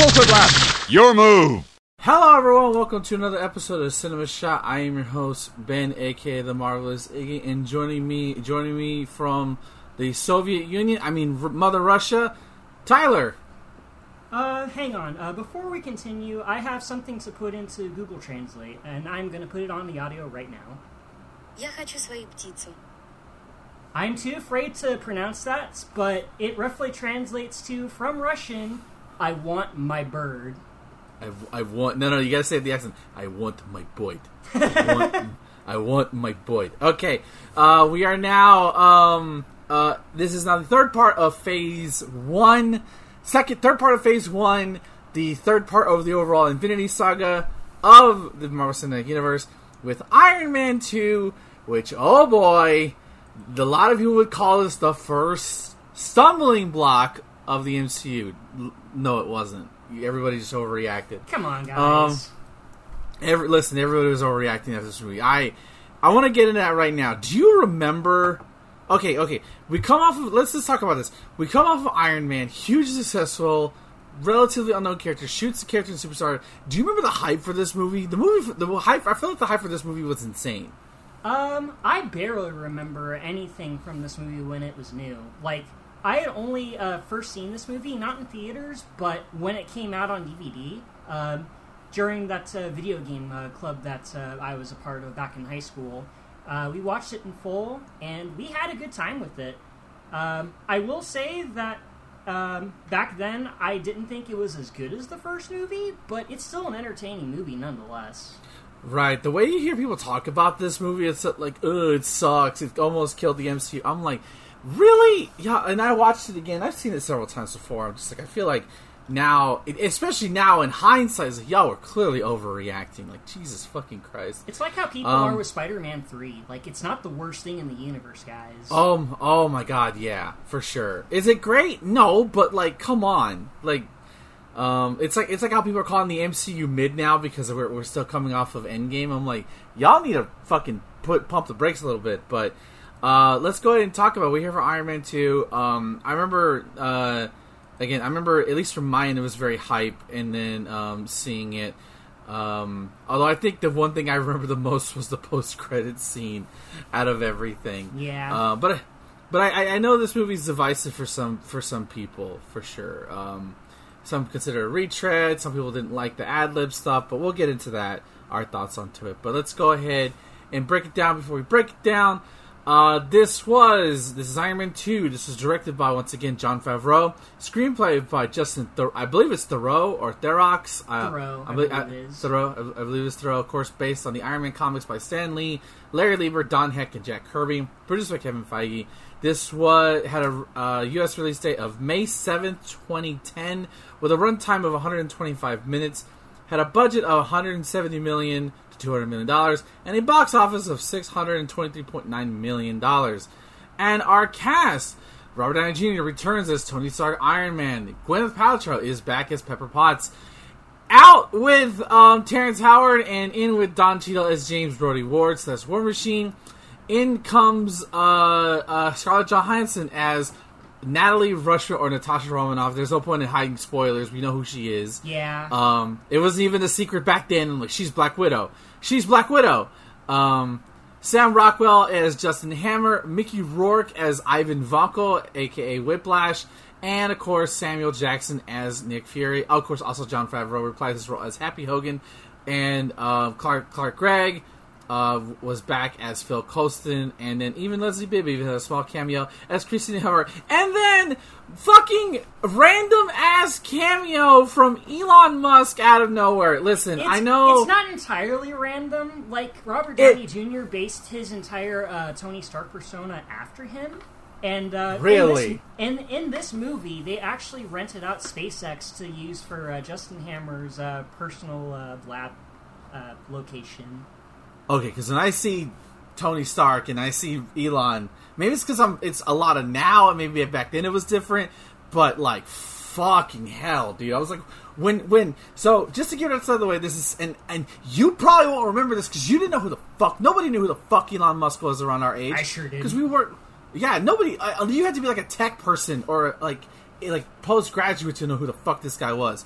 Closer blast! Your move! Hello, everyone. Welcome to another episode of Cinema Shot. I am your host Ben, aka the Marvelous Iggy, and joining me, joining me from the Soviet Union, I mean R- Mother Russia, Tyler. Uh, hang on. Uh, before we continue, I have something to put into Google Translate, and I'm going to put it on the audio right now. Я хочу свою птицу. I'm too afraid to pronounce that, but it roughly translates to from Russian, I want my bird. I, I want no, no. You gotta say the accent. I want my boy. I want, I want my boy. Okay, uh, we are now. Um, uh, this is now the third part of Phase One. Second, third part of Phase One. The third part of the overall Infinity Saga of the Marvel Cinematic Universe with Iron Man Two, which oh boy, a lot of people would call this the first stumbling block of the MCU. No, it wasn't. Everybody just overreacted. Come on, guys. Every, listen, everybody was overreacting after this movie. I I want to get into that right now. Do you remember? Okay, okay. We come off of. Let's just talk about this. We come off of Iron Man, huge successful, relatively unknown character, shoots the character in Superstar. Do you remember the hype for this movie? The movie, the hype. I feel like the hype for this movie was insane. Um, I barely remember anything from this movie when it was new. Like, I had only uh, first seen this movie, not in theaters, but when it came out on DVD, um, during that uh, video game uh, club that uh, I was a part of back in high school. Uh, we watched it in full, and we had a good time with it. Um, I will say that um, back then, I didn't think it was as good as the first movie, but it's still an entertaining movie nonetheless. Right. The way you hear people talk about this movie, it's like, ugh, it sucks. It almost killed the MCU. I'm like, really? Yeah. And I watched it again. I've seen it several times before. I'm just like, I feel like now, especially now in hindsight, it's like, y'all were clearly overreacting. Like, Jesus fucking Christ. It's like how people Um, are with Spider-Man Three. Like, it's not the worst thing in the universe, guys. Oh, oh my God, yeah, for sure. Is it great? No, but like, come on, like, um, it's like it's like how people are calling the MCU mid now because we're, we're still coming off of Endgame. I'm like, y'all need to fucking put pump the brakes a little bit. But uh, let's go ahead and talk about. it. We're here for Iron Man two. Um, I remember uh, again. I remember at least from mine, it was very hype, and then um, seeing it. Um, although I think the one thing I remember the most was the post credit scene out of everything. Yeah. Uh, but but I, I know this movie's divisive for some for some people for sure. Um, some consider it a retread. Some people didn't like the ad lib stuff, but we'll get into that. Our thoughts onto it. But let's go ahead and break it down before we break it down. Uh, this was this is Iron Man two. This was directed by once again Jon Favreau. Screenplay by Justin. I believe it's Thoreau or Therox. Uh, Thoreau, I, believe, I believe I, it uh, is. Thoreau. I, I, believe it's Thoreau. Of course, based on the Iron Man comics by Stan Lee, Larry Lieber, Don Heck, and Jack Kirby. Produced by Kevin Feige. This was had a uh, U.S. release date of May seventh, twenty ten, with a runtime of one hundred and twenty five minutes. Had a budget of one hundred and seventy million. million $200 million and a box office of $623.9 million. And our cast Robert Downey Jr. returns as Tony Stark Iron Man. Gwyneth Paltrow is back as Pepper Potts. Out with um, Terrence Howard and in with Don Cheadle as James Brody Ward slash War Machine. In comes uh, uh, Scarlett Johansson as Natalie Rushman or Natasha Romanoff. There's no point in hiding spoilers. We know who she is. Yeah. Um, it wasn't even a secret back then. Like she's Black Widow. She's Black Widow. Um, Sam Rockwell as Justin Hammer, Mickey Rourke as Ivan Vanko, aka Whiplash, and of course Samuel Jackson as Nick Fury. Of course, also Jon Favreau replies his role as Happy Hogan, and uh, Clark Clark Gregg. Uh, was back as Phil Coulson, and then even Leslie Bibby had a small cameo as Christine Hummer, and then fucking random ass cameo from Elon Musk out of nowhere. Listen, It's- I know it's not entirely random. Like Robert It- Downey Jr. based his entire uh, Tony Stark persona after him, and uh, Really? in this, in in this movie, they actually rented out SpaceX to use for uh, Justin Hammer's uh, personal uh, lab uh, location. Okay, because when I see Tony Stark and I see Elon, maybe it's because I'm. It's a lot of now, and maybe back then it was different. But like, fucking hell, dude! I was like, when when. So just to get it out of the way, this is and and you probably won't remember this because you didn't know who the fuck. Nobody knew who the fuck Elon Musk was around our age. I sure did. because we weren't. Yeah, nobody. Uh, you had to be like a tech person or like like postgraduate to know who the fuck this guy was.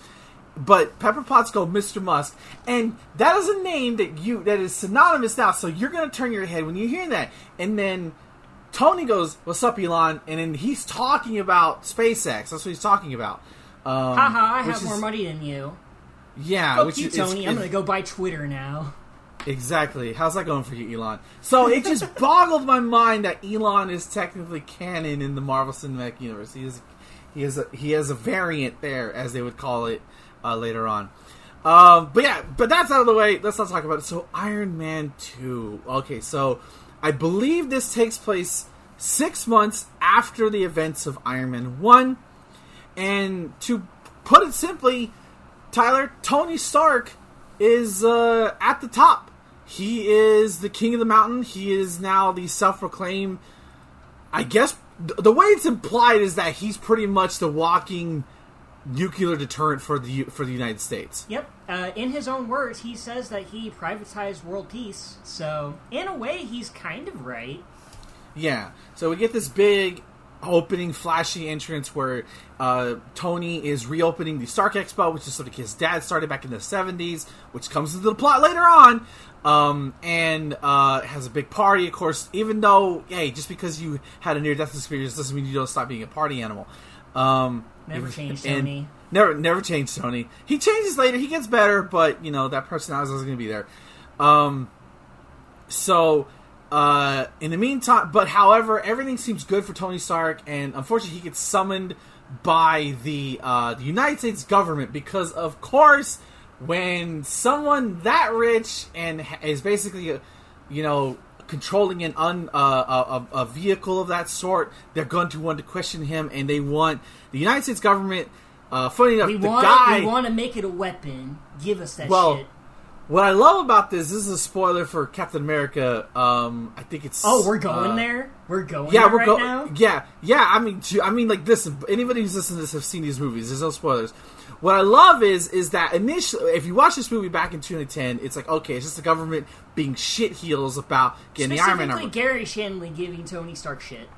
But Pepper Potts go Mr. Musk, and that is a name that you that is synonymous now. So you're gonna turn your head when you hear that, and then Tony goes, "What's up, Elon?" And then he's talking about SpaceX. That's what he's talking about. Um, Haha, I have is- more money than you. Yeah, Fuck you, is, Tony. I'm gonna go buy Twitter now. Exactly. How's that going for you, Elon? So it just boggled my mind that Elon is technically canon in the Marvel Cinematic Universe. He is, he is, a, he has a variant there, as they would call it uh, later on. Um, but yeah, but that's out of the way. Let's not talk about it. So Iron Man two. Okay, so I believe this takes place six months after the events of Iron Man one, and to put it simply, Tyler, Tony Stark is uh, at the top. He is the king of the mountain. He is now the self-proclaimed. I guess th- the way it's implied is that he's pretty much the walking nuclear deterrent for the for the United States. Yep. Uh, in his own words, he says that he privatized world peace. So, in a way, he's kind of right. Yeah. So we get this big opening, flashy entrance where uh, Tony is reopening the Stark Expo, which is something his dad started back in the '70s, which comes into the plot later on. Um, and uh, has a big party, of course. Even though, hey, just because you had a near-death experience doesn't mean you don't stop being a party animal. Um, Never changed, Tony. Never, never changed Tony. He changes later. He gets better, but you know that personality is going to be there. Um, so, uh, in the meantime, but however, everything seems good for Tony Stark, and unfortunately, he gets summoned by the uh, the United States government because, of course, when someone that rich and is basically, you know, controlling an un uh, a, a vehicle of that sort, they're going to want to question him, and they want the United States government. Uh, funny enough, We the want guy. we want to make it a weapon. Give us that Well, shit. What I love about this, this is a spoiler for Captain America. Um, I think it's. Oh, we're going uh, there. We're going Yeah, there we're right going. Yeah, yeah. I mean, I mean, like this. Anybody who's listening to this have seen these movies. There's no spoilers. What I love is is that initially, if you watch this movie back in 2010, it's like okay, it's just the government being shit heels about getting the Iron Man armor. Gary Shandling giving Tony Stark shit.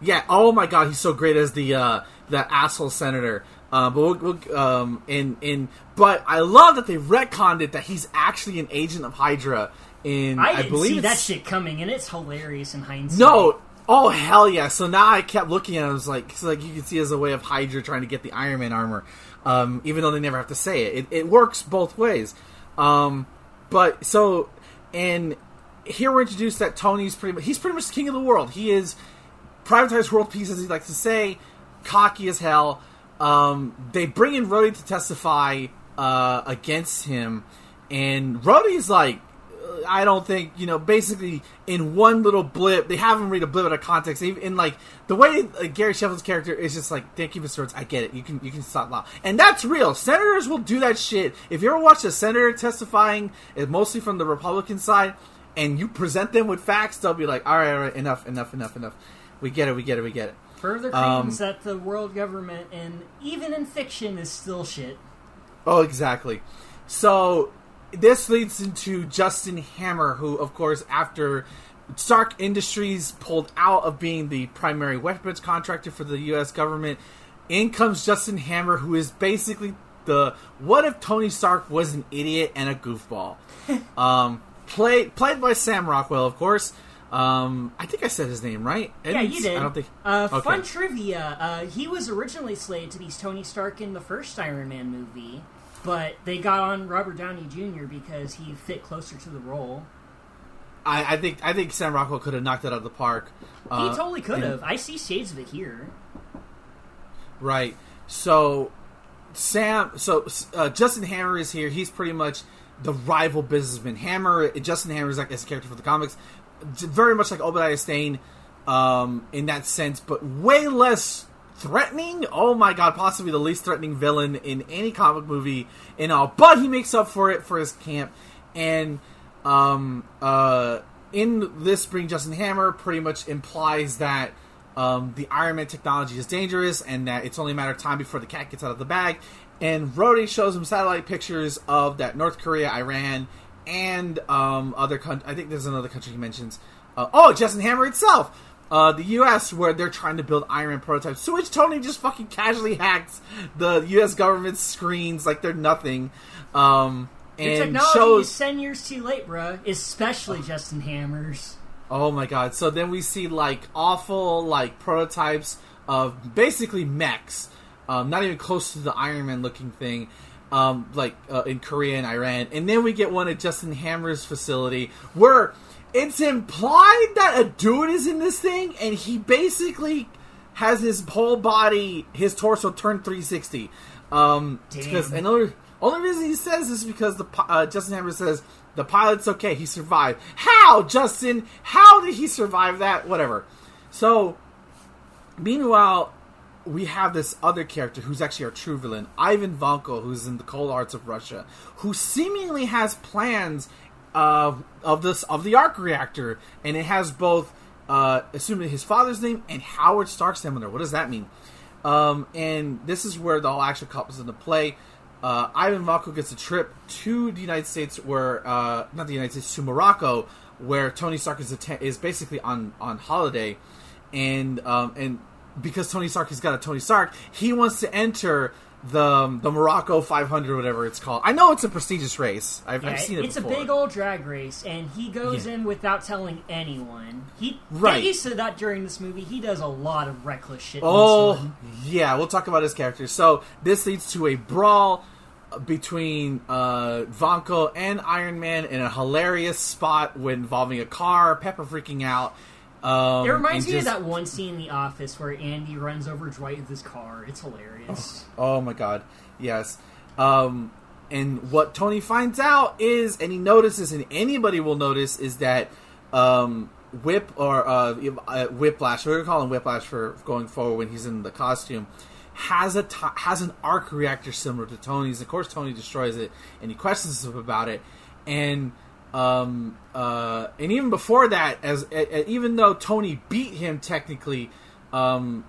Yeah. Oh my god, he's so great as the uh, that asshole senator. Uh, but we'll, we'll, um, in in but I love that they retconned it that he's actually an agent of Hydra. In I I, didn't believe see that shit coming, and it's hilarious in hindsight. No. Oh hell yeah! So now I kept looking at it. I was like, so like you can see as a way of Hydra trying to get the Iron Man armor, um, even though they never have to say it. It, it works both ways. Um, but so and here we're introduced that Tony's pretty much he's pretty much the king of the world. He is privatized world peace, as he likes to say, cocky as hell. Um, they bring in Rhodey to testify uh, against him, and Rhodey's like, I don't think you know. Basically, in one little blip, they have him read a blip out of context. Even in like the way uh, Gary Sheffield's character is just like, thank you, Mr. Rhodes. I get it. You can you can stop now, and that's real. Senators will do that shit. If you ever watch a senator testifying, uh, mostly from the Republican side, and you present them with facts, they'll be like, all right, all right, enough, enough, enough, enough. We get it. We get it. We get it. Further Um, claims that the world government, and even in fiction, is still shit. Oh, exactly. So this leads into Justin Hammer, who, of course, after Stark Industries pulled out of being the primary weapons contractor for the U.S. government, in comes Justin Hammer, who is basically the what if Tony Stark was an idiot and a goofball. um, played played by Sam Rockwell, of course. Um, I think I said his name right. Yeah, you did. I don't think. Uh, Okay. Fun trivia: uh, he was originally slated to be Tony Stark in the first Iron Man movie, but they got on Robert Downey Jr. because he fit closer to the role. I, I think I think Sam Rockwell could have knocked it out of the park. He Uh, totally could have. I see shades of it here. Right. So Sam, so uh, Justin Hammer is here. He's pretty much the rival businessman. Hammer, Justin Hammer is like as a character for the comics, very much like Obadiah Stane um, in that sense, but way less threatening. Oh my god, possibly the least threatening villain in any comic movie in all. But he makes up for it for his camp and. Um, uh, in this, bring Justin Hammer pretty much implies that um, the Iron Man technology is dangerous and that it's only a matter of time before the cat gets out of the bag. And Rhodey shows him satellite pictures of that North Korea, Iran, and um, other countries. I think there's another country he mentions. Uh, oh, Justin Hammer itself. Uh, the U.S. where they're trying to build Iron Man prototypes, to which Tony just fucking casually hacks the U.S. government's screens like they're nothing, um, The and technology shows is ten years too late, bruh. Especially Justin Hammers. Oh my god! So then we see like awful like prototypes of basically mechs, um, not even close to the Iron Man looking thing, um, like uh, in Korea and Iran. And then we get one at Justin Hammer's facility where it's implied that a dude is in this thing, and he basically has his whole body, his torso turned 360. Um, because another only reason he says this is because the uh, Justin Hammer says the pilot's okay, he survived. How, Justin? How did he survive that? Whatever. So, meanwhile, we have this other character who's actually our true villain, Ivan Vanko, who's in the cold arts of Russia, who seemingly has plans uh, of this of the arc reactor, and it has both, uh, assuming his father's name and Howard Stark's name on there. What does that mean? Um, and this is where the whole action comes into play. Uh, Ivan Vanko gets a trip to the United States, where uh, not the United States, to Morocco, where Tony Stark is atten- is basically on on holiday, and um, and because Tony Stark has got a Tony Stark, he wants to enter the um, the Morocco 500, whatever it's called. I know it's a prestigious race. I've, Yeah, I've seen it. it's before. a big old drag race, and he goes Yeah. in without telling anyone. He Right. He said that during this movie. He does a lot of reckless shit. in this Oh, yeah, we'll talk about his character. So this leads to a brawl between uh, Vanko and Iron Man in a hilarious spot when involving a car, Pepper freaking out. Um, It reminds me just- of that one scene in The Office where Andy runs over Dwight with his car. It's hilarious. Oh my god, yes. Um, and what Tony finds out is, and he notices, and anybody will notice, is that um, Whip or uh, uh, Whiplash, we're gonna call him Whiplash for going forward when he's in the costume, has a t- has an arc reactor similar to Tony's. Of course, Tony destroys it, and he questions him about it, and. Um, uh, and even before that, as uh, even though Tony beat him technically, um,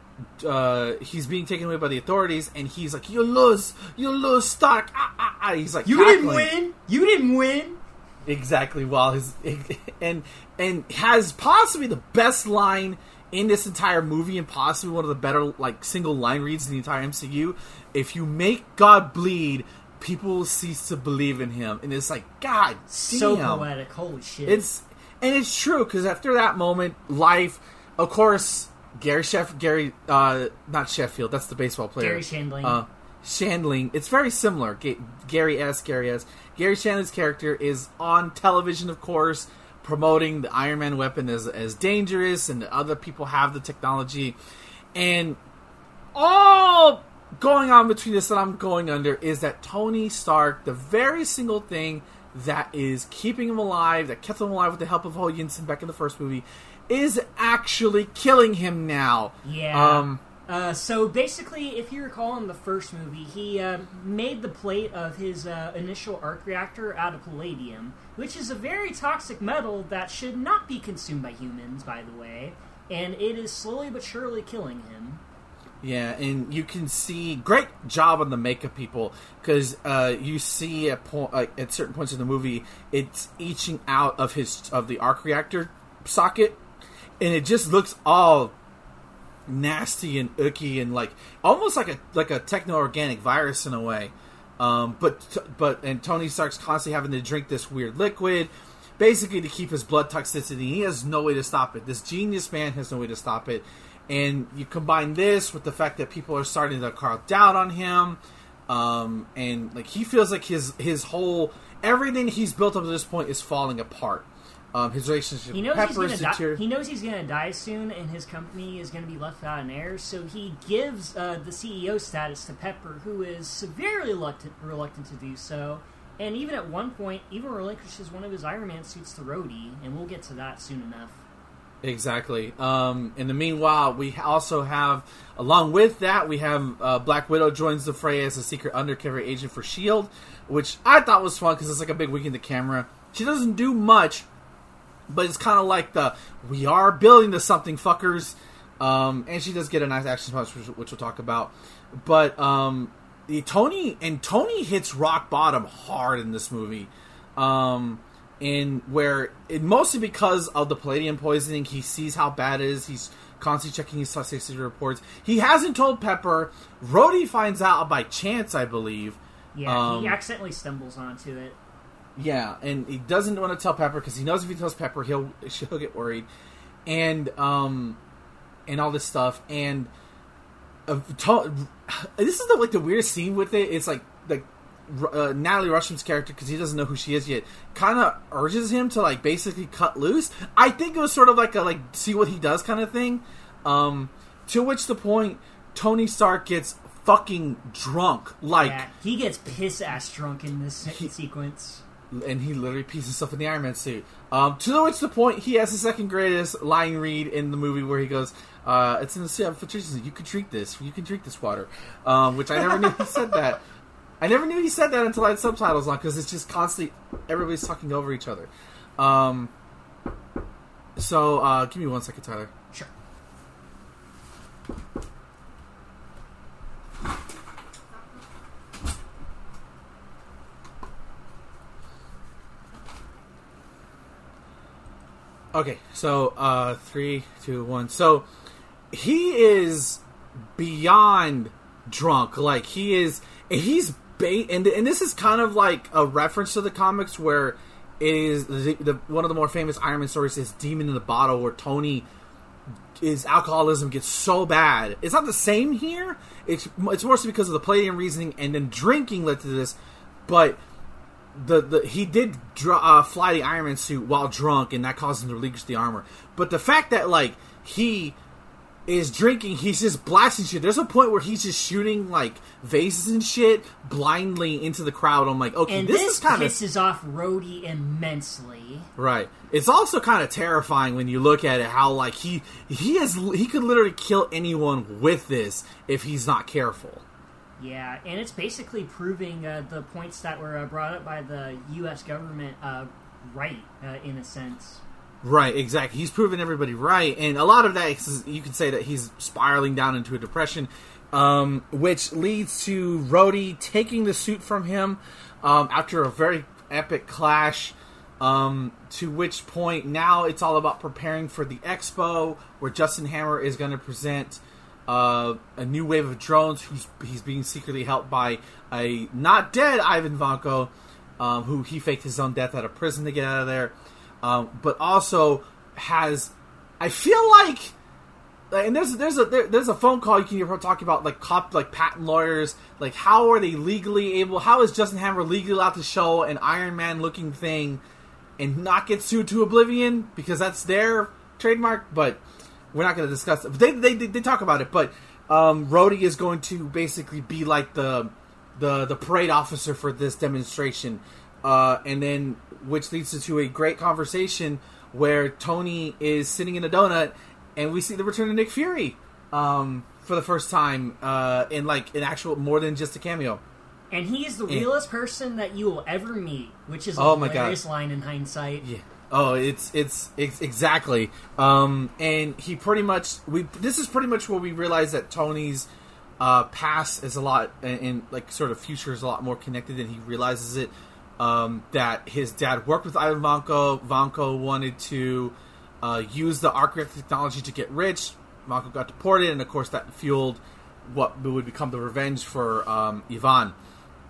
uh, he's being taken away by the authorities, and he's like, "You lose, you lose, Stark." Ah, ah, ah. He's like, You didn't win. You didn't win. exactly. While his and and has possibly the best line in this entire movie, and possibly one of the better like single line reads in the entire MCU. If you make God bleed, people cease to believe in Him, and it's like, God, So damn. poetic. Holy shit. It's and it's true because after that moment, life, of course, Gary Sheff, Gary, uh, not Sheffield. That's the baseball player. Gary Shandling. Uh, Shandling. It's very similar. Ga- Gary S. Gary S. Gary Shandling's character is on television, of course, promoting the Iron Man weapon as as dangerous, and other people have the technology, and all going on between this that I'm going under is that Tony Stark, the very single thing that is keeping him alive, that kept him alive with the help of Ho Yinsen back in the first movie, is actually killing him now. Yeah. Um, Uh, so basically, if you recall in the first movie, he uh, made the plate of his uh, initial arc reactor out of palladium, which is a very toxic metal that should not be consumed by humans, by the way, and it is slowly but surely killing him. Yeah, and you can see great job on the makeup people because uh, you see at po- uh, at certain points in the movie it's etching out of his of the arc reactor socket, and it just looks all nasty and icky and like almost like a like a techno organic virus in a way. Um, but but and Tony Stark's constantly having to drink this weird liquid, basically to keep his blood toxicity. He has no way to stop it. This genius man has no way to stop it. And you combine this with the fact that people are starting to cast doubt on him, um, and like he feels like his his whole everything he's built up to this point is falling apart. Um, his relationship He with knows he's Pepper gonna is die. He knows he's gonna die soon, and his company is gonna be left without an heir. So he gives uh, the CEO status to Pepper, who is severely reluctant, reluctant to do so, and even at one point, even relinquishes one of his Iron Man suits to Rhodey, and we'll get to that soon enough. Exactly. Um, in the meanwhile, we also have, along with that, we have uh, Black Widow joins the fray as a secret undercover agent for Shield, which I thought was fun because it's like a big week in the camera. She doesn't do much, but it's kind of like the we are building to something, fuckers. Um, and she does get a nice action punch, which, which we'll talk about. But um, the Tony and Tony hits rock bottom hard in this movie. Um, in where it, mostly because of the palladium poisoning, he sees how bad it is. He's constantly checking his toxicity reports. He hasn't told Pepper. Rhodey finds out by chance, I believe. Yeah, Um, he accidentally stumbles onto it. Yeah, and he doesn't want to tell Pepper because he knows if he tells Pepper, he'll she'll get worried, and um, and all this stuff. And uh, to, this is the like the weirdest scene with it. It's like like uh, Natalie Rushman's character because he doesn't know who she is yet, kind of urges him to like basically cut loose. I think it was sort of like a like see what he does kind of thing. Um, to which the point Tony Stark gets fucking drunk, like. yeah, he gets piss ass drunk in this se- sequence. and he literally pees himself in the Iron Man suit. Um, to which the point he has the second greatest line read in the movie where he goes, uh, "It's in the suit. You can drink this. You can drink this water." Um, which I never knew he said that. I never knew he said that until I had subtitles on because it's just constantly everybody's talking over each other. Um, so uh, give me one second, Tyler. Sure. Okay, so uh three, two, one. So he is beyond drunk. Like he is he's and and this is kind of like a reference to the comics where it is the, the one of the more famous Iron Man stories is Demon in the Bottle where Tony his alcoholism gets so bad. It's not the same here. It's it's mostly because of the palladium reasoning and then drinking led to this, but the, the he did dr- uh, fly the Iron Man suit while drunk, and that caused him to relinquish the armor. But the fact that like he is drinking, he's just blasting shit. There's a point where he's just shooting like vases and shit blindly into the crowd. I'm like, okay, And this, this, is kind of pisses off Rhodey immensely. right. It's also kind of terrifying when you look at it. How like he he is he could literally kill anyone with this if he's not careful. Yeah, and it's basically proving uh, the points that were uh, brought up by the U.S. government uh, right, uh, in a sense. Right, exactly. He's proven everybody right, and a lot of that is, you can say that he's spiraling down into a depression, um, which leads to Rhodey taking the suit from him um, after a very epic clash. Um, to which point now it's all about preparing for the expo, where Justin Hammer is going to present uh, a new wave of drones. Who's he's being secretly helped by a not dead Ivan Vanko, um, who he faked his own death out of prison to get out of there um, but also has I feel like and there's there's a there, there's a phone call you can hear her talking about like cop like patent lawyers like how are they legally able how is Justin Hammer legally allowed to show an Iron Man looking thing and not get sued to oblivion because that's their trademark but we're not going to discuss it. They, they, they talk about it but um, Rhodey is going to basically be like the the the parade officer for this demonstration uh, and then which leads to a great conversation where Tony is sitting in a donut, and we see the return of Nick Fury um, for the first time uh, in like an actual more than just a cameo. And he is the Yeah. realest person that you will ever meet, which is a Oh my God. hilarious line in hindsight. Yeah. Oh, it's it's, it's exactly. Um, and he pretty much we this is pretty much where we realize that Tony's uh, past is a lot and, and like sort of future is a lot more connected than he realizes it. Um, that his dad worked with Ivan Vanko. Vanko wanted to uh, use the arc reactor technology to get rich. Vanko got deported, and of course that fueled what would become the revenge for um, Ivan.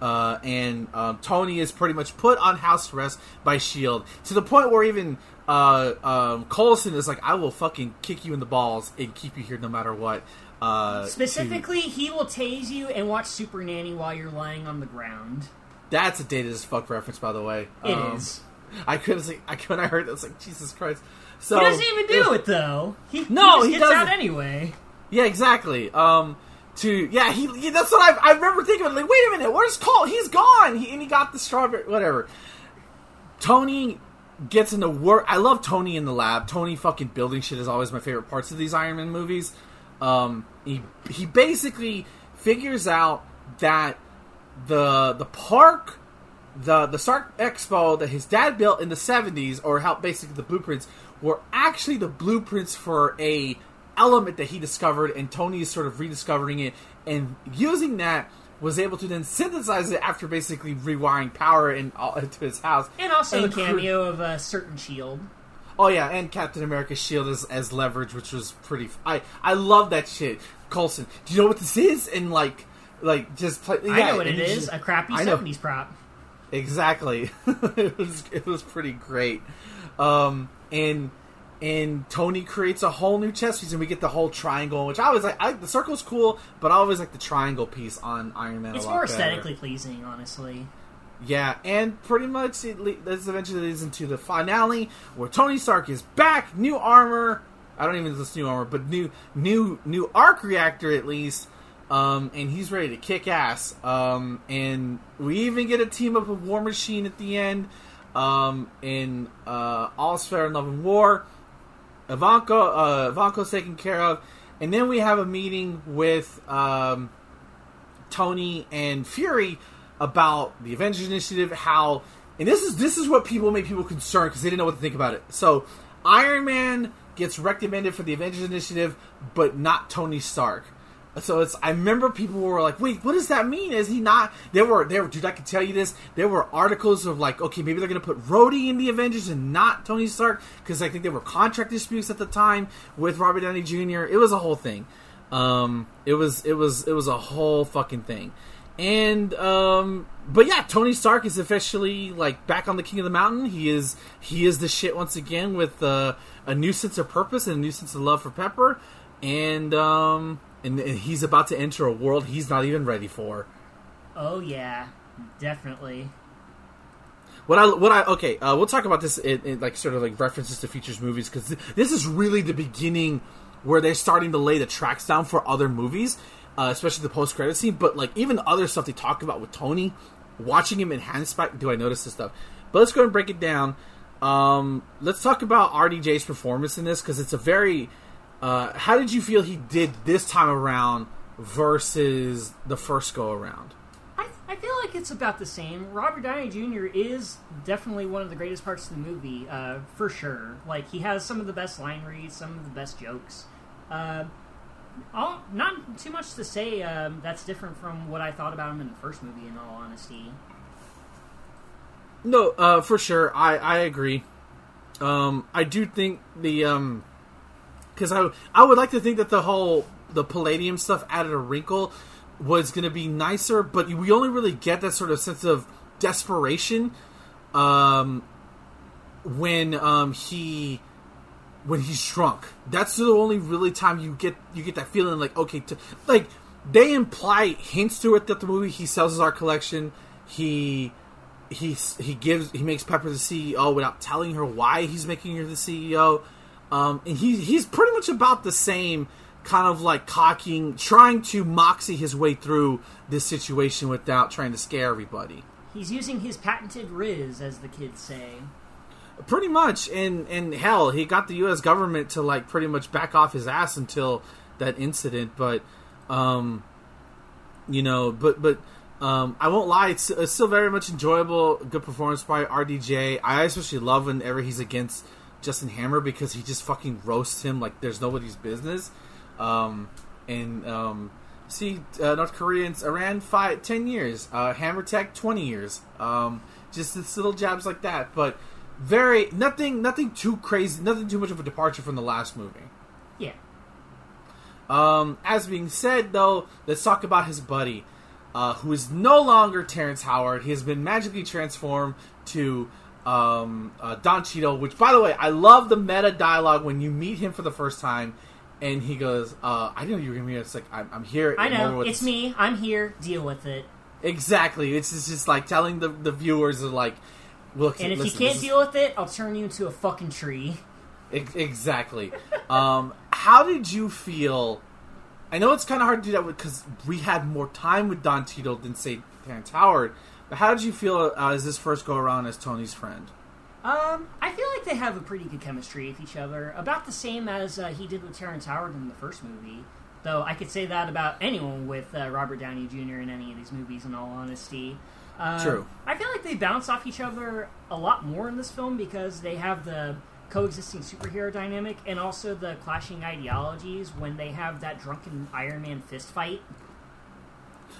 Uh, and um, Tony is pretty much put on house arrest by Shield to the point where even uh, um, Coulson is like, "I will fucking kick you in the balls and keep you here no matter what." Uh, to- Specifically, he will tase you and watch Super Nanny while you're lying on the ground. That's a dated as fuck reference, by the way. It um, is. I couldn't. say- I when I heard that, I was like, Jesus Christ. So He doesn't even do it though. He, No, he, he gets doesn't. anyway. Yeah, exactly. Um, to yeah, he. yeah, that's what I. I remember thinking. Like, wait a minute, where's Cole? He's gone. He and he got the strawberry. Whatever. Tony gets into work. I love Tony in the lab. Tony fucking building shit is always my favorite parts of these Iron Man movies. Um, he he basically figures out that the the park the the Stark Expo that his dad built in the 70s or how basically the blueprints were actually the blueprints for a element that he discovered and Tony is sort of rediscovering it and using that was able to then synthesize it after basically rewiring power in, all, into his house. And also And a cameo of a certain shield. Oh yeah, and Captain America's shield as, as leverage, which was pretty. F- I I love that shit. Coulson, do you know what this is? And like, like just play. I know what it is. just- A crappy seventies prop. Exactly. it was it was pretty great. Um, and and Tony creates a whole new chess piece, and we get the whole triangle, which I always like. I, the circle's cool, but I always like the triangle piece on Iron Man. It's a lot more better. aesthetically pleasing, honestly. Yeah, and pretty much it le- this eventually leads into the finale where Tony Stark is back, new armor. I don't even know if it's new armor, but new new new arc reactor at least. Um, and he's ready to kick ass. Um, and we even get a team up with War Machine at the end. Um, in uh, Fair in Love and War. Ivanka, uh, Ivanka's taken care of, and then we have a meeting with um, Tony and Fury about the Avengers Initiative. How and this is this is what people made people concerned because they didn't know what to think about it. So Iron Man gets recommended for the Avengers Initiative, but not Tony Stark. So it's I remember people were like, "Wait, what does that mean? Is he not?" There were there, dude. I can tell you this. There were articles of like, okay, maybe they're gonna put Rhodey in the Avengers and not Tony Stark because I think there were contract disputes at the time with Robert Downey Jr. It was a whole thing. Um, it was it was it was a whole fucking thing. And um, but yeah, Tony Stark is officially like back on the King of the Mountain. He is he is the shit once again with uh, a new sense of purpose and a new sense of love for Pepper. And um, and, and he's about to enter a world he's not even ready for. Oh yeah, definitely. What I what I okay, uh, we'll talk about this in, in like sort of like references to features movies because th- this is really the beginning where they're starting to lay the tracks down for other movies, uh, especially the post credit scene. But like even other stuff they talk about with Tony, watching him in Handspike. Do I notice this stuff? But let's go and break it down. Um, let's talk about RDJ's performance in this because it's a very. Uh, how did you feel he did this time around versus the first go around? I, I feel like it's about the same. Robert Downey Jr. is definitely one of the greatest parts of the movie, uh, for sure. Like he has some of the best line reads, some of the best jokes. Uh, all, not too much to say. Um, that's different from what I thought about him in the first movie. In all honesty, No, uh, for sure. I, I agree. Um, I do think the um, because I I would like to think that the whole the palladium stuff added a wrinkle was going to be nicer, but we only really get that sort of sense of desperation um, when um, he when he's drunk. That's the only really time you get you get that feeling like okay, like they imply hints to it that the movie he sells his art collection. He he he gives he makes Pepper the CEO without telling her why he's making her the CEO. Um, and he he's pretty much about the same kind of like cocking, trying to moxie his way through this situation without trying to scare everybody. he's using his patented riz, as the kids say. Pretty much, and and hell, he got the U.S. government to like pretty much back off his ass until that incident. But, um, you know, but but um, I won't lie, it's, it's still very much enjoyable. Good performance by RDJ. I especially love whenever he's against Justin Hammer because he just fucking roasts him like there's nobody's business. Um, and um, see, uh, North Koreans, Iran, five, 10 years. Uh, Hammer Tech, 20 years. Um, just this little jabs like that. But very, nothing, nothing too crazy, nothing too much of a departure from the last movie. Yeah, Um, as being said, though, let's talk about his buddy, uh, who is no longer Terrence Howard. He has been magically transformed to um, uh, Don Cheadle. Which, by the way, I love the meta dialogue when you meet him for the first time, and he goes, uh, "I didn't know you were gonna be." here." It's like I'm, I'm here. I know. It's this." me. I'm here. Deal with it. Exactly. It's just, just like telling the the viewers like, look. And if listen, you can't is- deal with it, I'll turn you into a fucking tree. Ex- Exactly. um, how did you feel? I know it's kind of hard to do that because we had more time with Don Tito than say Terrence Howard. How did you feel uh, as this first go around as Tony's friend? Um, I feel like they have a pretty good chemistry with each other, about the same as uh, he did with Terrence Howard in the first movie. Though I could say that about anyone with uh, Robert Downey Jr. in any of these movies. In all honesty, uh, True. I feel like they bounce off each other a lot more in this film because they have the coexisting superhero dynamic and also the clashing ideologies when they have that drunken Iron Man fist fight.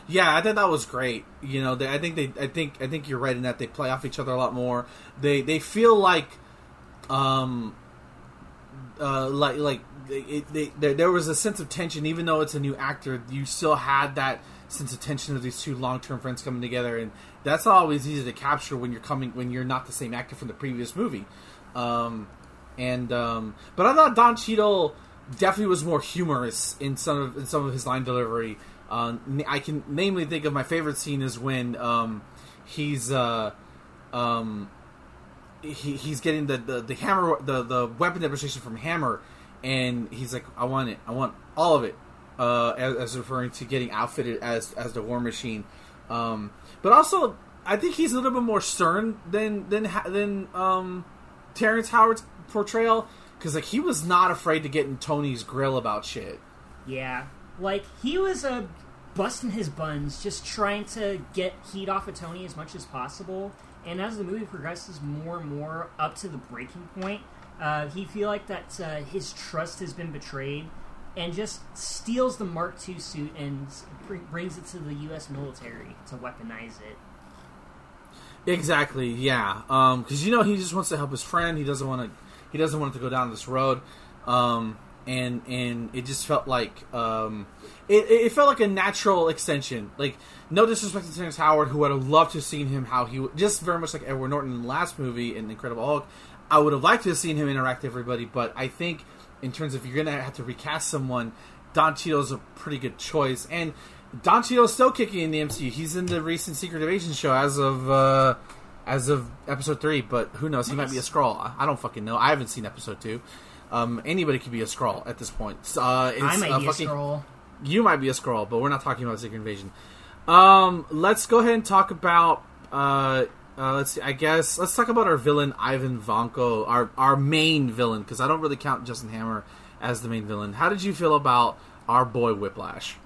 Yeah, I think that was great. You know, they, I think they, I think, I think you're right in that they play off each other a lot more. They, they feel like, um, uh, like, like it, they, there, there was a sense of tension, even though it's a new actor. You still had that sense of tension of these two long term friends coming together, and that's not always easy to capture when you're coming when you're not the same actor from the previous movie. Um, and um, but I thought Don Cheadle definitely was more humorous in some of in some of his line delivery. Uh, I can namely think of my favorite scene is when um, he's uh, um, he, he's getting the, the, the hammer the, the weapon demonstration from Hammer, and he's like, "I want it, I want all of it," uh, as, as referring to getting outfitted as as the War Machine. Um, but also, I think he's a little bit more stern than than than um, Terrence Howard's portrayal because like he was not afraid to get in Tony's grill about shit. Yeah, like he was uh, busting his buns, just trying to get heat off of Tony as much as possible. And as the movie progresses more and more up to the breaking point, uh, he feel like that uh, his trust has been betrayed, and just steals the Mark II suit and br- brings it to the U.S. military to weaponize it. Exactly, yeah. Because you know he just wants to help his friend. He doesn't want to. He doesn't want it to go down this road. Um, and and it just felt like um, it, it felt like a natural extension. Like no disrespect to Terrence Howard, who would have loved to have seen him how he just very much like Edward Norton in the last movie in Incredible Hulk. I would have liked to have seen him interact with everybody, but I think in terms of you're gonna have to recast someone, Don Cheadle's a pretty good choice. And Don Cheadle's still kicking in the MCU. He's in the recent Secret Invasion show as of uh, as of episode three, but who knows? He might be a Skrull. I- I don't fucking know. I haven't seen episode two. Um, anybody could be a Skrull at this point. Uh, it's, I might uh, be fucking- a Skrull. you might be a Skrull, but we're not talking about Secret Invasion. Um, let's go ahead and talk about. Uh, uh, let's see. I guess let's talk about our villain Ivan Vanko, our our main villain, because I don't really count Justin Hammer as the main villain. How did you feel about our boy Whiplash?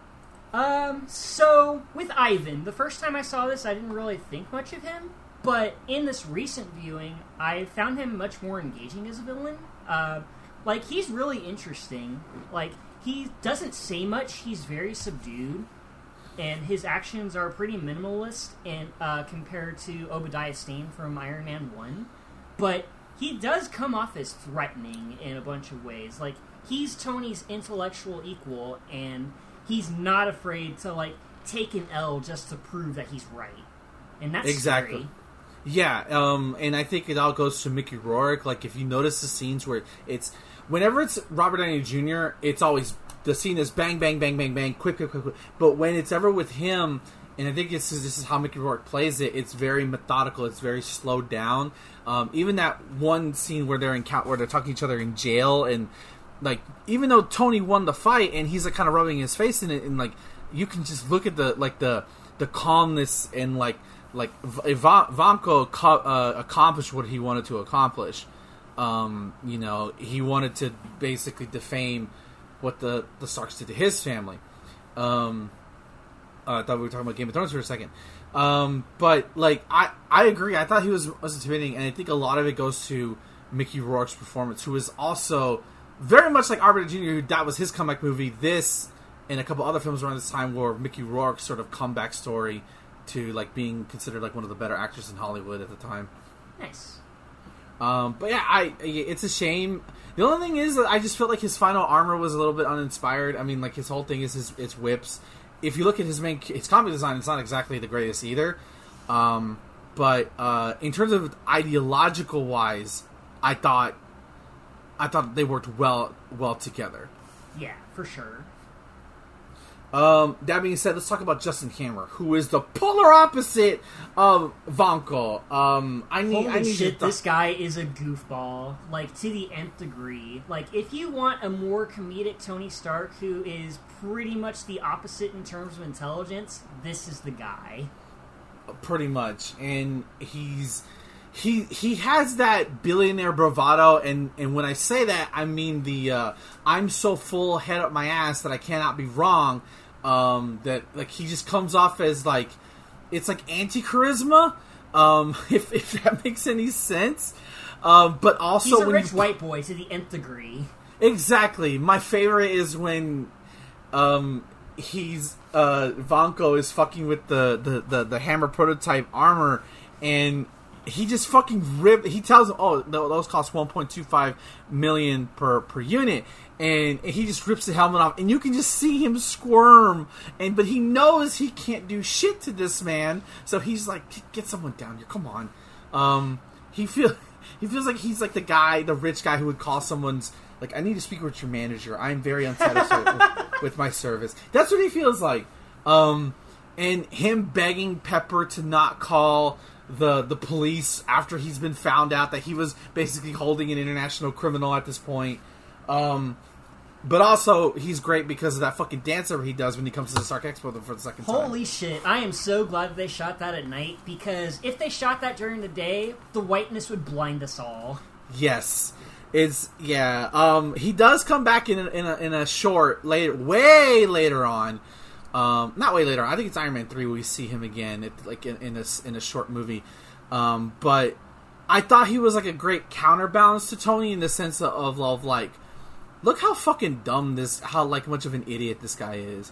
Um, so with Ivan, the first time I saw this, I didn't really think much of him. But in this recent viewing, I found him much more engaging as a villain. Uh, like he's really interesting. Like he doesn't say much. He's very subdued, and his actions are pretty minimalist and uh, compared to Obadiah Stane from Iron Man One. But he does come off as threatening in a bunch of ways. Like he's Tony's intellectual equal, and he's not afraid to like take an L just to prove that he's right. And that's Exactly. scary. Yeah, um, and I think it all goes to Mickey Rourke. Like, if you notice the scenes where it's whenever it's Robert Downey Jr., it's always the scene is bang, bang, bang, bang, bang, quick, quick, quick, quick. But when it's ever with him, and I think it's this is how Mickey Rourke plays it. It's very methodical. It's very slowed down. Um, even that one scene where they're in count where they're talking to each other in jail, and like even though Tony won the fight, and he's like kind of rubbing his face in it, and like you can just look at the like the the calmness and like like V- Vanko co- uh, accomplished what he wanted to accomplish. Um, you know, he wanted to basically defame what the the Starks did to his family. Um, uh, I thought we were talking about Game of Thrones for a second. Um, but like I, I agree. I thought he was was intimidating, and I think a lot of it goes to Mickey Rourke's performance, who is also very much like Arbiter Jr. Who that was his comeback movie. This and a couple other films around this time were Mickey Rourke's sort of comeback story to like being considered like one of the better actors in Hollywood at the time. Nice. Um, but yeah, I it's a shame. The only thing is that I just felt like his final armor was a little bit uninspired. I mean, like his whole thing is his it's whips. If you look at his main his comic design, it's not exactly the greatest either. Um, but uh, in terms of ideological wise, I thought I thought they worked well well together. Yeah, for sure. Um, that being said, let's talk about Justin Hammer, who is the polar opposite of Vanko. Um, I need, Holy I need shit, this guy is a goofball, like to the nth degree. Like, if you want a more comedic Tony Stark who is pretty much the opposite in terms of intelligence, this is the guy. pretty much, and he's he he has that billionaire bravado, and and when I say that, I mean the uh, I'm so full head up my ass that I cannot be wrong. Um, that like he just comes off as like it's like anti charisma. Um, if if that makes any sense. Um, but also He's a when rich you, white boy to the nth degree. Exactly. My favorite is when um he's uh Vanko is fucking with the the the, the hammer prototype armor and he just fucking rip he tells him oh those cost 1.25 million per per unit. And he just rips the helmet off. And you can just see him squirm. And but he knows he can't do shit to this man. So he's like get someone down here. Come on. Um he feel he feels like he's like the guy the rich guy who would call someone's like i need to speak with your manager. I'm very unsatisfied with, with my service. That's what he feels like. Um and him begging pepper to not call the the police after he's been found out that he was basically holding an international criminal at this point um but also he's great because of that fucking dancer he does when he comes to the Stark Expo for the second time. Holy shit! I am so glad that they shot that at night because if they shot that during the day, the whiteness would blind us all. Yes, it's yeah. Um, he does come back in a, in a, in a short later, way later on. Um, not way later. I think it's Iron Man three. We see him again, it, like in, in in a short movie. Um, but I thought he was like a great counterbalance to Tony in the sense of, of like, look how fucking dumb this, how like much of an idiot this guy is.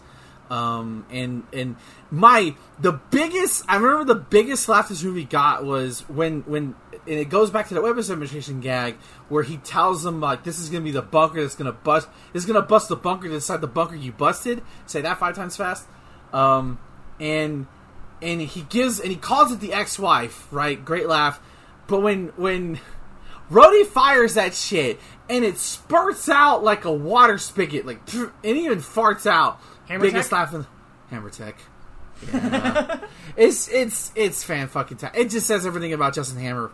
Um, and and my the biggest I remember the biggest laugh this movie got was when when and it goes back to the weapons administration gag where he tells them like this is gonna be the bunker that's gonna bust this is gonna bust the bunker inside the bunker you busted. Say that five times fast. Um and and he gives and he calls it the ex-wife right? Great laugh. But when when Rhodey fires that shit and it spurts out like a water spigot like and even farts out. Hammer biggest Tech? laugh in Hammer Tech. Yeah. it's it's it's fan fucking time. It just says everything about Justin Hammer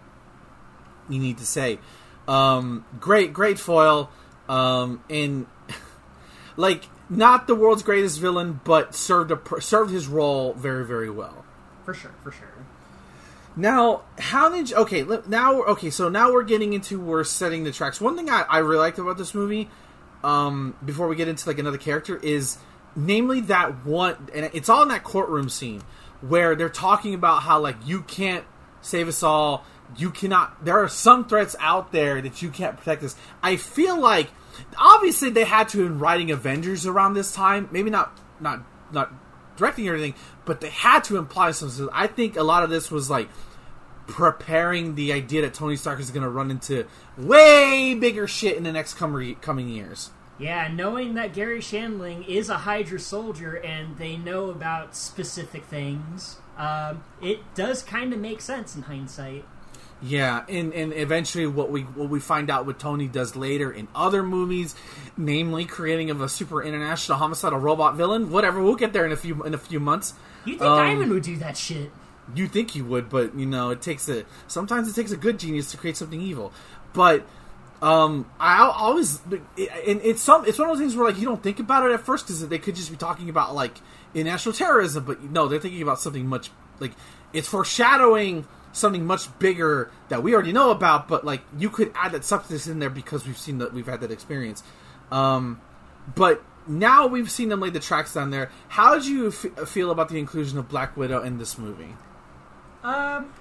you need to say. Um, great, great foil. Um, and like not the world's greatest villain, but served a served his role very, very well. For sure, for sure. Now, how did you, okay? Now, okay, so now we're getting into we're setting the tracks. One thing I, I really liked about this movie, um, before we get into like another character, is namely that one, and it's all in that courtroom scene where they're talking about how like you can't save us all, you cannot. There are some threats out there that you can't protect us. I feel like obviously they had to in writing Avengers around this time, maybe not not not directing anything, but they had to imply something. I think a lot of this was like preparing the idea that Tony Stark is going to run into way bigger shit in the next com- coming years. Yeah, knowing that Gary Shandling is a Hydra soldier and they know about specific things, um, it does kind of make sense in hindsight. Yeah, and and eventually what we what we find out what Tony does later in other movies, namely creating of a super international homicidal robot villain. Whatever, we'll get there in a few in a few months. You think Um, Ivan would do that shit? you think he would, but you know it takes a sometimes it takes a good genius to create something evil. But um, I always and it's some it's one of those things where like you don't think about it at first because they could just be talking about like international terrorism, but no, they're thinking about something much like it's foreshadowing something much bigger that we already know about. But like you could add that substance in there because we've seen that we've had that experience. Um, but now we've seen them lay the tracks down there. How did you f- feel about the inclusion of Black Widow in this movie? Um.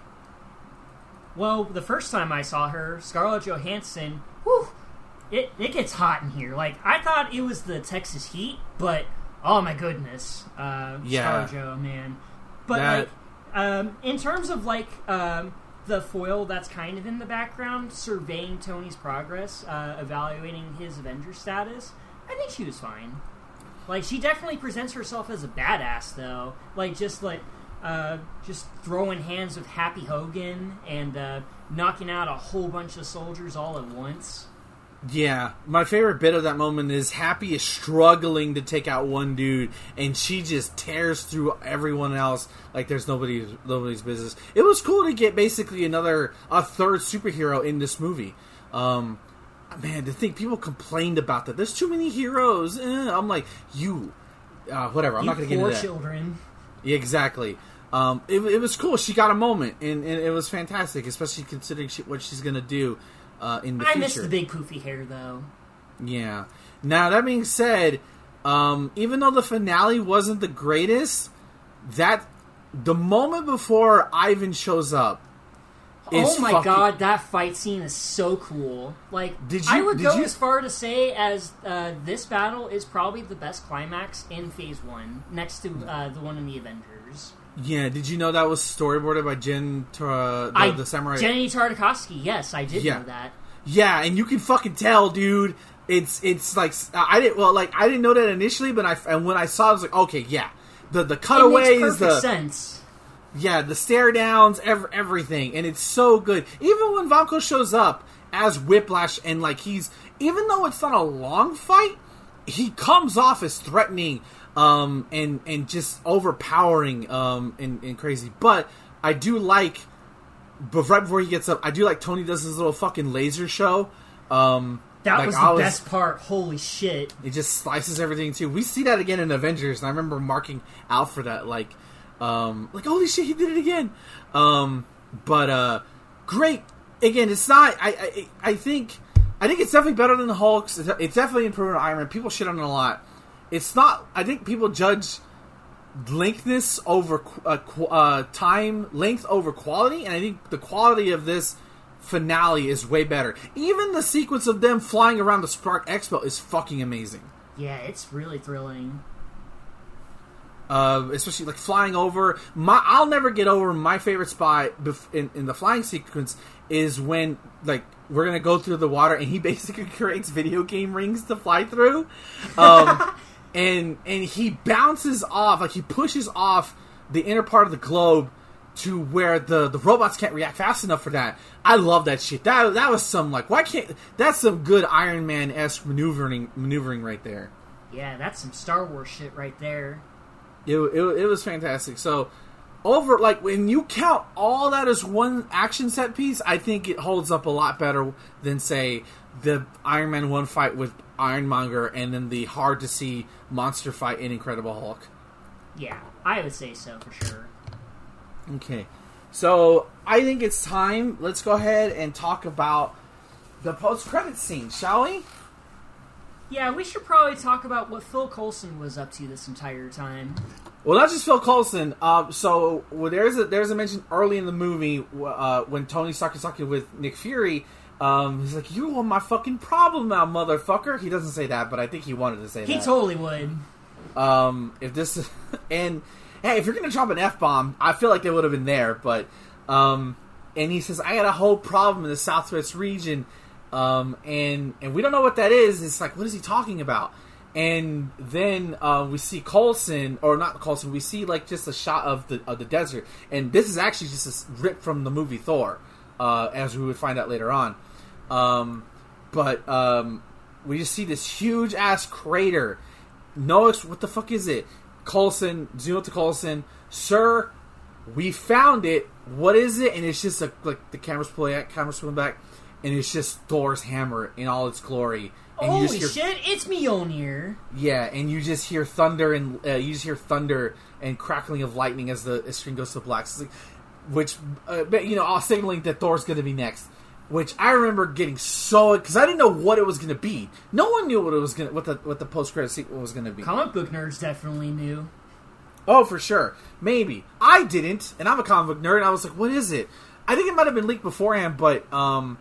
Well, the first time I saw her, Scarlett Johansson, whew, it it gets hot in here. Like I thought it was the Texas heat, but oh my goodness, uh, Yeah. Scarlett Jo, man. But That- like, um, in terms of like um, the foil that's kind of in the background, surveying Tony's progress, uh, evaluating his Avenger status, I think she was fine. Like she definitely presents herself as a badass, though. Like just like uh, just throwing hands with Happy Hogan and uh, knocking out a whole bunch of soldiers all at once. Yeah, my favorite bit of that moment is Happy is struggling to take out one dude, and she just tears through everyone else like there's nobody nobody's business. It was cool to get basically another a third superhero in this movie. Um, man, to think people complained about that. There's too many heroes. Eh, I'm like you, uh, whatever. I'm you not going to get into that. children. Yeah, exactly. Um, it, it was cool. She got a moment, and, and it was fantastic, especially considering she, what she's going to do uh, in the I future. miss the big poofy hair though. Yeah. Now that being said, um, even though the finale wasn't the greatest, that the moment before Ivan shows up, is oh my fucking- god, that fight scene is so cool. Like, Did you, I would did go you- as far to say as uh, this battle is probably the best climax in Phase One, next to uh, the one in the Avengers. Yeah, did you know that was storyboarded by Jen, uh, the, I, the samurai? Genndy Tartakovsky. Yes, I did Yeah. know that. Yeah, and you can fucking tell, dude. It's it's like I didn't well like I didn't know that initially, but I and when I saw, it, I was like, okay, yeah, the the cutaways, makes perfect the sense. yeah, the stare downs, ev- everything, and it's so good. Even when Vanko shows up as Whiplash, and like he's even though it's not a long fight, he comes off as threatening, um, and and just overpowering, um, and, and crazy. But I do like, but right before he gets up, I do like Tony does his little fucking laser show. Um, That like, was the best part. Holy shit! it just slices everything too. We see that again in Avengers, and I remember marking out for that, like, um, like holy shit, he did it again. Um, but uh, great. Again, it's not. I, I I think I think it's definitely better than the Hulk's. It's it's definitely improved on Iron Man. People shit on it a lot. It's not. I think people judge lengthness over uh, uh, time length over quality, and I think the quality of this finale is way better. Even the sequence of them flying around the Stark Expo is fucking amazing. Yeah, it's really thrilling. Uh, especially like flying over. My, I'll never get over my favorite spot bef- in, in the flying sequence is when like we're gonna go through the water and he basically creates video game rings to fly through, um, and and he bounces off like he pushes off the inner part of the globe to where the the robots can't react fast enough for that. I love that shit. That that was some like why can't that's some good Iron Man esque maneuvering maneuvering right there. Yeah, that's some Star Wars shit right there. It, it, it was fantastic. So over like when you count all that as one action set piece, I think it holds up a lot better than say the Iron Man one fight with Ironmonger and then the hard to see monster fight in Incredible Hulk. Yeah, I would say so for sure. Okay. So I think it's time. Let's go ahead and talk about the post credit scene, shall we? Yeah, we should probably talk about what Phil Coulson was up to this entire time. Well, not just Phil Coulson. Uh, so well, there's a there's a mention early in the movie uh, when Tony Stark is talking with Nick Fury. Um, he's like, "You are my fucking problem now, motherfucker." He doesn't say that, but I think he wanted to say He that. He totally would. um, if this and hey, if you're gonna drop an f bomb, I feel like they would have been there. But um, and he says, "I got a whole problem in the Southwest region." Um, and and we don't know what that is. It's like, what is he talking about? And then uh, we see Coulson, or not Coulson. We see like just a shot of the of the desert, and this is actually just a rip from the movie Thor, uh, as we would find out later on. Um, but um, we just see this huge ass crater. No, ex- what the fuck is it? Coulson, zoom up to Coulson, sir. We found it. What is it? And it's just a, like the camera's pulling, back, camera's pulling back, and it's just Thor's hammer in all its glory. And Holy hear, shit, it's Mjolnir. Yeah, and you just hear thunder and uh, you just hear thunder and crackling of lightning as the as screen goes to black. Like- which, uh, you know, all signaling that Thor's going to be next. Which I remember getting so because I didn't know what it was going to be. No one knew what it was going what the what the post credit sequel was going to be. Comic book nerds definitely knew. Oh, for sure. Maybe. I didn't, and I'm a comic book nerd, and I was like, what is it? I think it might have been leaked beforehand, but, um,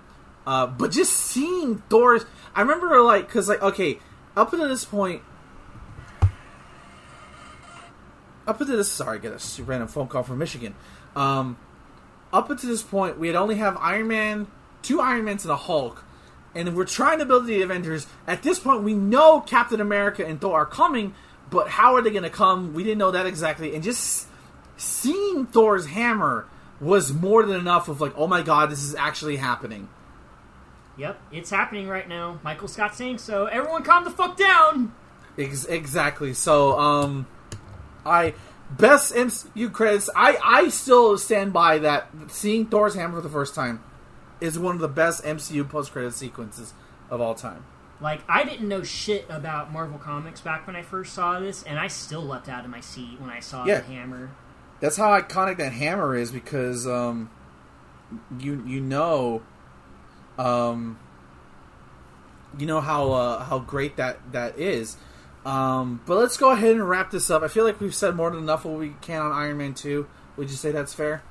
uh, but just seeing Thor's. I remember, like, because, like, okay, up until this point. Up until this. Sorry, I get a random phone call from Michigan. Um, up until this point, we had only have Iron Man, two Iron Mans, and a Hulk. And we're trying to build the Avengers. At this point, we know Captain America and Thor are coming, but how are they going to come? We didn't know that exactly. And just seeing Thor's hammer was more than enough of like, oh my god, this is actually happening. Yep, it's happening right now. Michael Scott saying so. Everyone calm the fuck down! Ex- exactly. So, um, I best MCU credits. I I still stand by that. Seeing Thor's hammer for the first time is one of the best MCU post credit sequences of all time. Like, I didn't know shit about Marvel Comics back when I first saw this, and I still leapt out of my seat when I saw Yeah. the hammer. That's how iconic that hammer is because um, you you know, um, you know how uh, how great that that is. Um, but let's go ahead and wrap this up. I feel like we've said more than enough what we can on Iron Man Two. Would you say that's fair?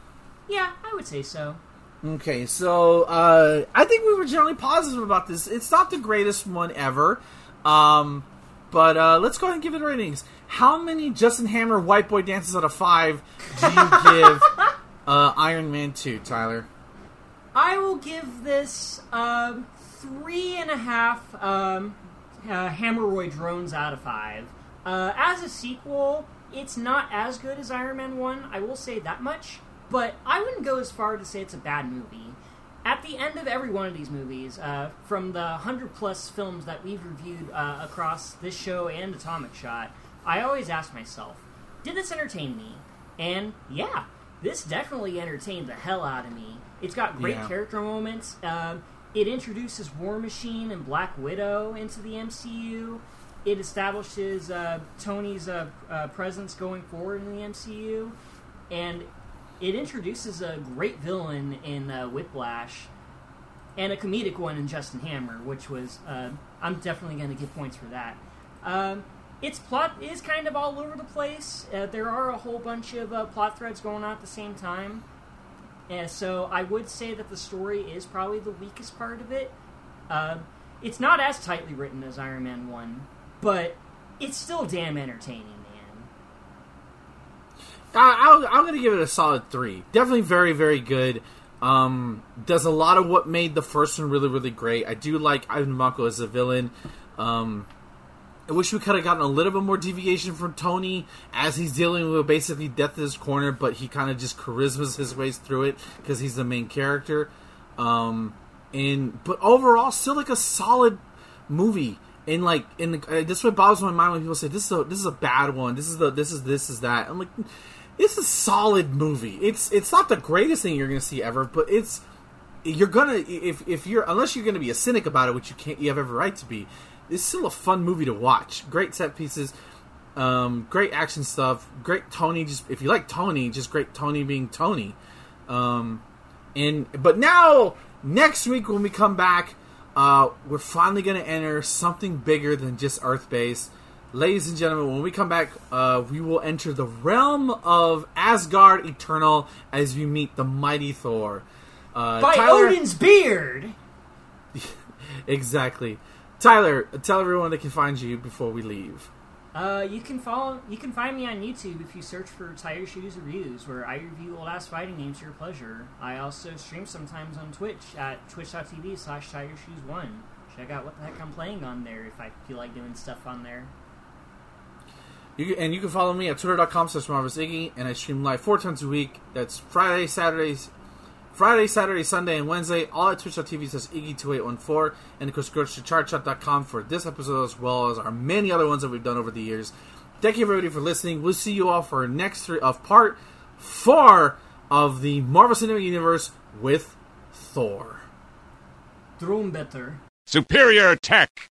Yeah, I would say so. Okay, so uh, I think we were generally positive about this. It's not the greatest one ever, um, but uh, let's go ahead and give it ratings. How many Justin Hammer white boy dances out of five do you give uh, Iron Man two, Tyler? I will give this um, three and a half um, uh, Hammeroid drones out of five. Uh, as a sequel, it's not as good as Iron Man 1, I will say that much, but I wouldn't go as far to say it's a bad movie. At the end of every one of these movies, uh, from the 100 plus films that we've reviewed uh, across this show and Atomic Shot, I always ask myself, did this entertain me? And yeah, this definitely entertained the hell out of me. It's got great Yeah. character moments. Um, it introduces War Machine and Black Widow into the MCU. It establishes uh, Tony's uh, uh, presence going forward in the MCU, and it introduces a great villain in uh, Whiplash and a comedic one in Justin Hammer, which was uh, I'm definitely going to give points for that. Um, its plot is kind of all over the place. Uh, there are a whole bunch of uh, plot threads going on at the same time. And so I would say that the story is probably the weakest part of it. Uh, it's not as tightly written as Iron Man 1, but it's still damn entertaining. I, I'm going to give it a solid three. Definitely very, very good. Um, does a lot of what made the first one really, really great. I do like Ivan Vanko as a villain. Um, I wish we could have gotten a little bit more deviation from Tony as he's dealing with basically death in his corner, but he kind of just charismas his ways through it because he's the main character. Um, and but overall, still like a solid movie. And like, in the, uh, this is what bothers my mind when people say this is a this is a bad one. This is the this is this is that. I'm like, it's a solid movie. It's it's not the greatest thing you're gonna see ever, but it's you're gonna if if you're unless you're gonna be a cynic about it, which you can't you have every right to be. It's still a fun movie to watch. Great set pieces, um, great action stuff, great Tony. Just if you like Tony, just great Tony being Tony. Um, and but now next week when we come back, uh, we're finally going to enter something bigger than just Earth base. Ladies and gentlemen, when we come back, uh, we will enter the realm of Asgard Eternal as we meet the mighty Thor. Uh, By Tyler- Odin's beard! Exactly. Tyler, tell everyone they can find you before we leave. Uh, you can follow. You can find me on YouTube if you search for Tire Shoes Reviews, where I review old ass fighting games to your pleasure. I also stream sometimes on Twitch at twitch.tv slash Tire Shoes One. Check out what the heck I'm playing on there if I feel like doing stuff on there. You can, and you can follow me at twitter.com slash Marvis Iggy, and I stream live four times a week. That's Friday, Saturdays, Friday, Saturday, Sunday, and Wednesday, all at twitch.tv slash Iggy2814, and of course go to chartshot.com for this episode as well as our many other ones that we've done over the years. Thank you everybody for listening. We'll see you all for our next three of part four of the Marvel Cinematic Universe with Thor. Drum better. Superior tech.